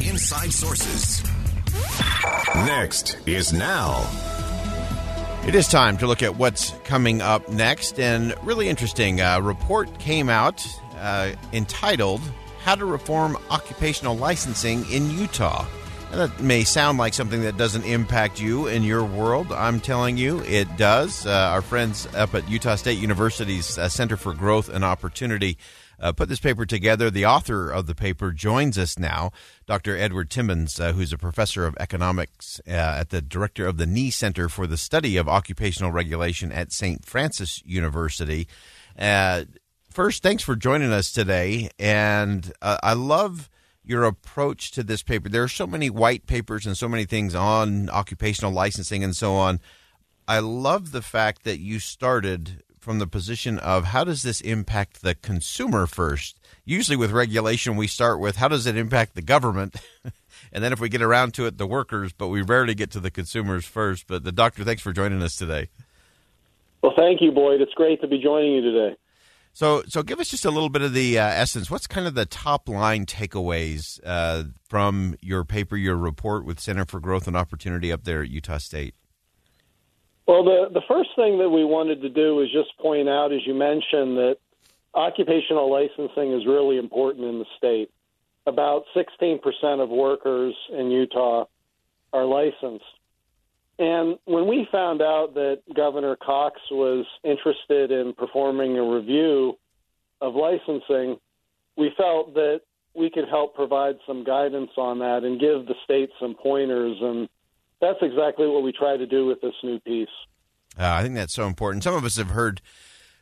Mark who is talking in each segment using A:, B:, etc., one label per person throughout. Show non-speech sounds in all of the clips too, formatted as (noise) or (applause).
A: Inside Sources. Next is now.
B: It is time to look at what's coming up next, and really interesting. A report came out uh, entitled "How to Reform Occupational Licensing in Utah." And that may sound like something that doesn't impact you in your world. I'm telling you, it does. Uh, our friends up at Utah State University's uh, Center for Growth and Opportunity uh, put this paper together. The author of the paper joins us now, Dr. Edward Timmons, uh, who's a professor of economics uh, at the director of the Knee Center for the Study of Occupational Regulation at St. Francis University. Uh, first, thanks for joining us today. And I love your approach to this paper. There are so many white papers and so many things on occupational licensing and so on. I love the fact that you started from the position of how does this impact the consumer first? Usually with regulation, we start with how does it impact the government? (laughs) and then if we get around to it, the workers, but we rarely get to the consumers first. But the doctor, thanks for joining us today.
C: Well, thank you, Boyd. It's great to be joining you today.
B: So, so give us just a little bit of the uh, essence. What's kind of the top line takeaways uh, from your paper, your report with Center for Growth and Opportunity up there at Utah State?
C: Well, the the first thing that we wanted to do is just point out, as you mentioned, that occupational licensing is really important in the state. About 16% of workers in Utah are licensed. And when we found out that Governor Cox was interested in performing a review of licensing, we felt that we could help provide some guidance on that and give the state some pointers. And that's exactly what we try to do with this new piece.
B: Uh, I think that's so important. Some of us have heard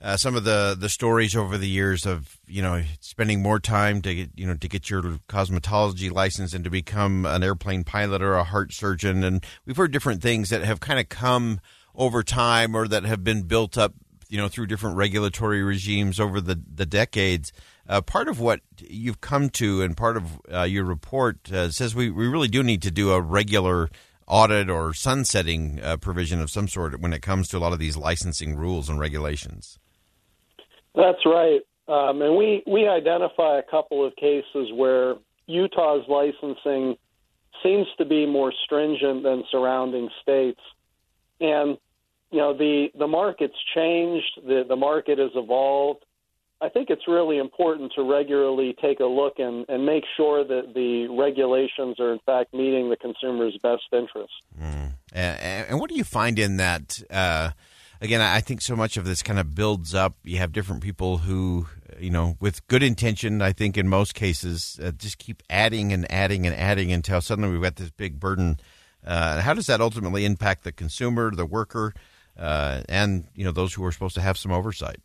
B: uh, some of the, the stories over the years of you know spending more time to get, you know to get your cosmetology license and to become an airplane pilot or a heart surgeon, and we've heard different things that have kind of come over time or that have been built up you know through different regulatory regimes over the the decades. Uh, part of what you've come to and part of uh, your report uh, says we, we really do need to do a regular audit or sunsetting uh, provision of some sort when it comes to a lot of these licensing rules and regulations.
C: That's right. Um, and we, we identify a couple of cases where Utah's licensing seems to be more stringent than surrounding states. And, you know, the, the market's changed, the, the market has evolved. I think it's really important to regularly take a look and, and make sure that the regulations are, in fact, meeting the consumer's best interest.
B: Mm. And, and, what do you find in that? Uh, again, I think so much of this kind of builds up. You have different people who, you know, with good intention, I think in most cases, uh, just keep adding and adding and adding until suddenly we've got this big burden. Uh, how does that ultimately impact the consumer, the worker, uh, and you know those who are supposed to have some oversight?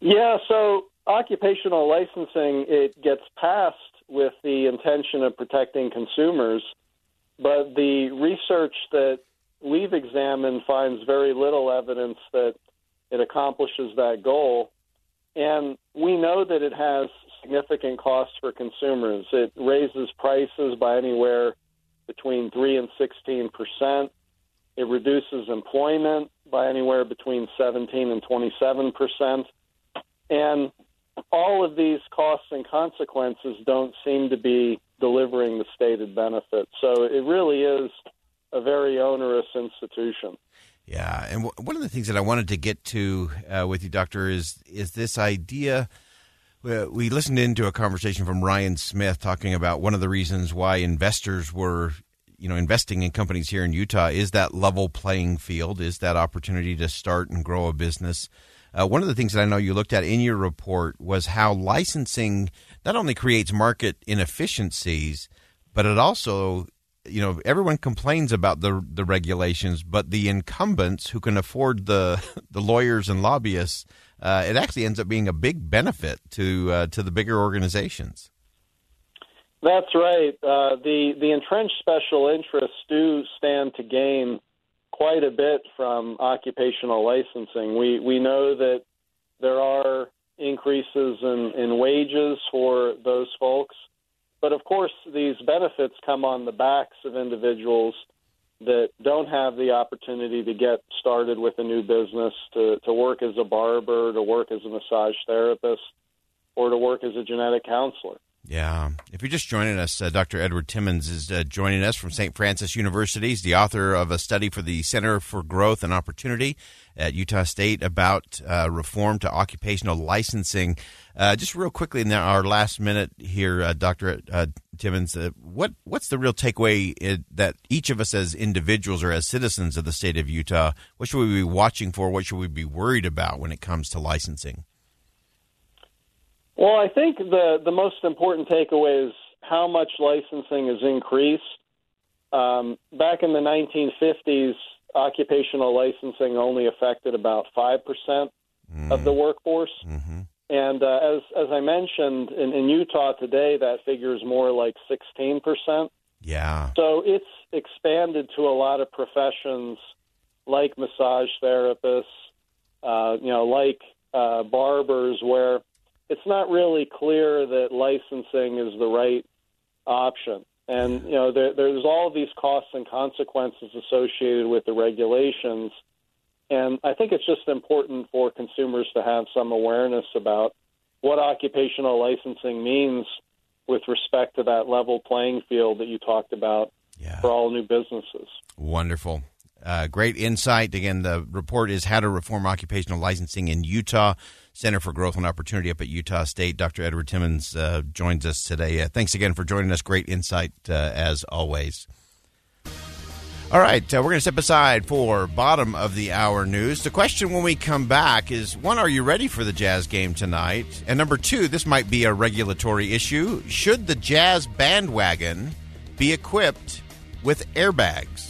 C: Yeah, so occupational licensing it gets passed with the intention of protecting consumers, but the research that we've examined finds very little evidence that it accomplishes that goal. And we know that it has significant costs for consumers. It raises prices by anywhere between 3 and 16 percent. It reduces employment by anywhere between 17 and 27 percent. And all of these costs and consequences don't seem to be delivering the stated benefit. So it really is a very onerous institution.
B: Yeah, and w- one of the things that I wanted to get to uh, with you, Doctor, is is this idea. We listened into a conversation from Ryan Smith talking about one of the reasons why investors were, you know, investing in companies here in Utah is that level playing field, is that opportunity to start and grow a business. Uh, one of the things that I know you looked at in your report was how licensing not only creates market inefficiencies, but it also you know everyone complains about the the regulations, but the incumbents who can afford the (laughs) the lawyers and lobbyists, uh, it actually ends up being a big benefit to uh, to the bigger organizations.
C: That's right. Uh, the the entrenched special interests do stand to gain quite a bit from occupational licensing. We we know that there are increases in, in wages for those folks, but of course these benefits come on the backs of individuals that don't have the opportunity to get started with a new business, to, to work as a barber, to work as a massage therapist, or to work as a genetic counselor.
B: Yeah. If you're just joining us, uh, Dr. Edward Timmons is uh, joining us from St. Francis University. He's the author of a study for the Center for Growth and Opportunity at Utah State about uh, reform to occupational licensing. Uh, just real quickly in our last minute here, uh, Dr. Uh, Timmons, what what's the real takeaway that each of us as individuals or as citizens of the state of Utah, what should we be watching for? What should we be worried about when it comes to licensing?
C: Well, I think the the most important takeaway is how much licensing has increased. Um, back in the 1950s, occupational licensing only affected about five percent mm. of the workforce, mm-hmm. and uh, as as I mentioned in, in Utah today, that figure is more like 16 percent.
B: Yeah.
C: So it's expanded to a lot of professions like massage therapists, uh, you know, like uh, barbers, where it's not really clear that licensing is the right option. And you know, there, there's all these costs and consequences associated with the regulations. And I think it's just important for consumers to have some awareness about what occupational licensing means with respect to that level playing field that you talked about yeah. for all new businesses.
B: Wonderful. Uh, great insight. Again, the report is How to Reform Occupational Licensing in Utah. Center for Growth and Opportunity up at Utah State. Dr. Edward Timmons uh, joins us today. Uh, thanks again for joining us. Great insight uh, as always. All right, uh, we're going to step aside for bottom of the hour news. The question when we come back is one, are you ready for the Jazz game tonight? And number two, this might be a regulatory issue. Should the Jazz bandwagon be equipped with airbags?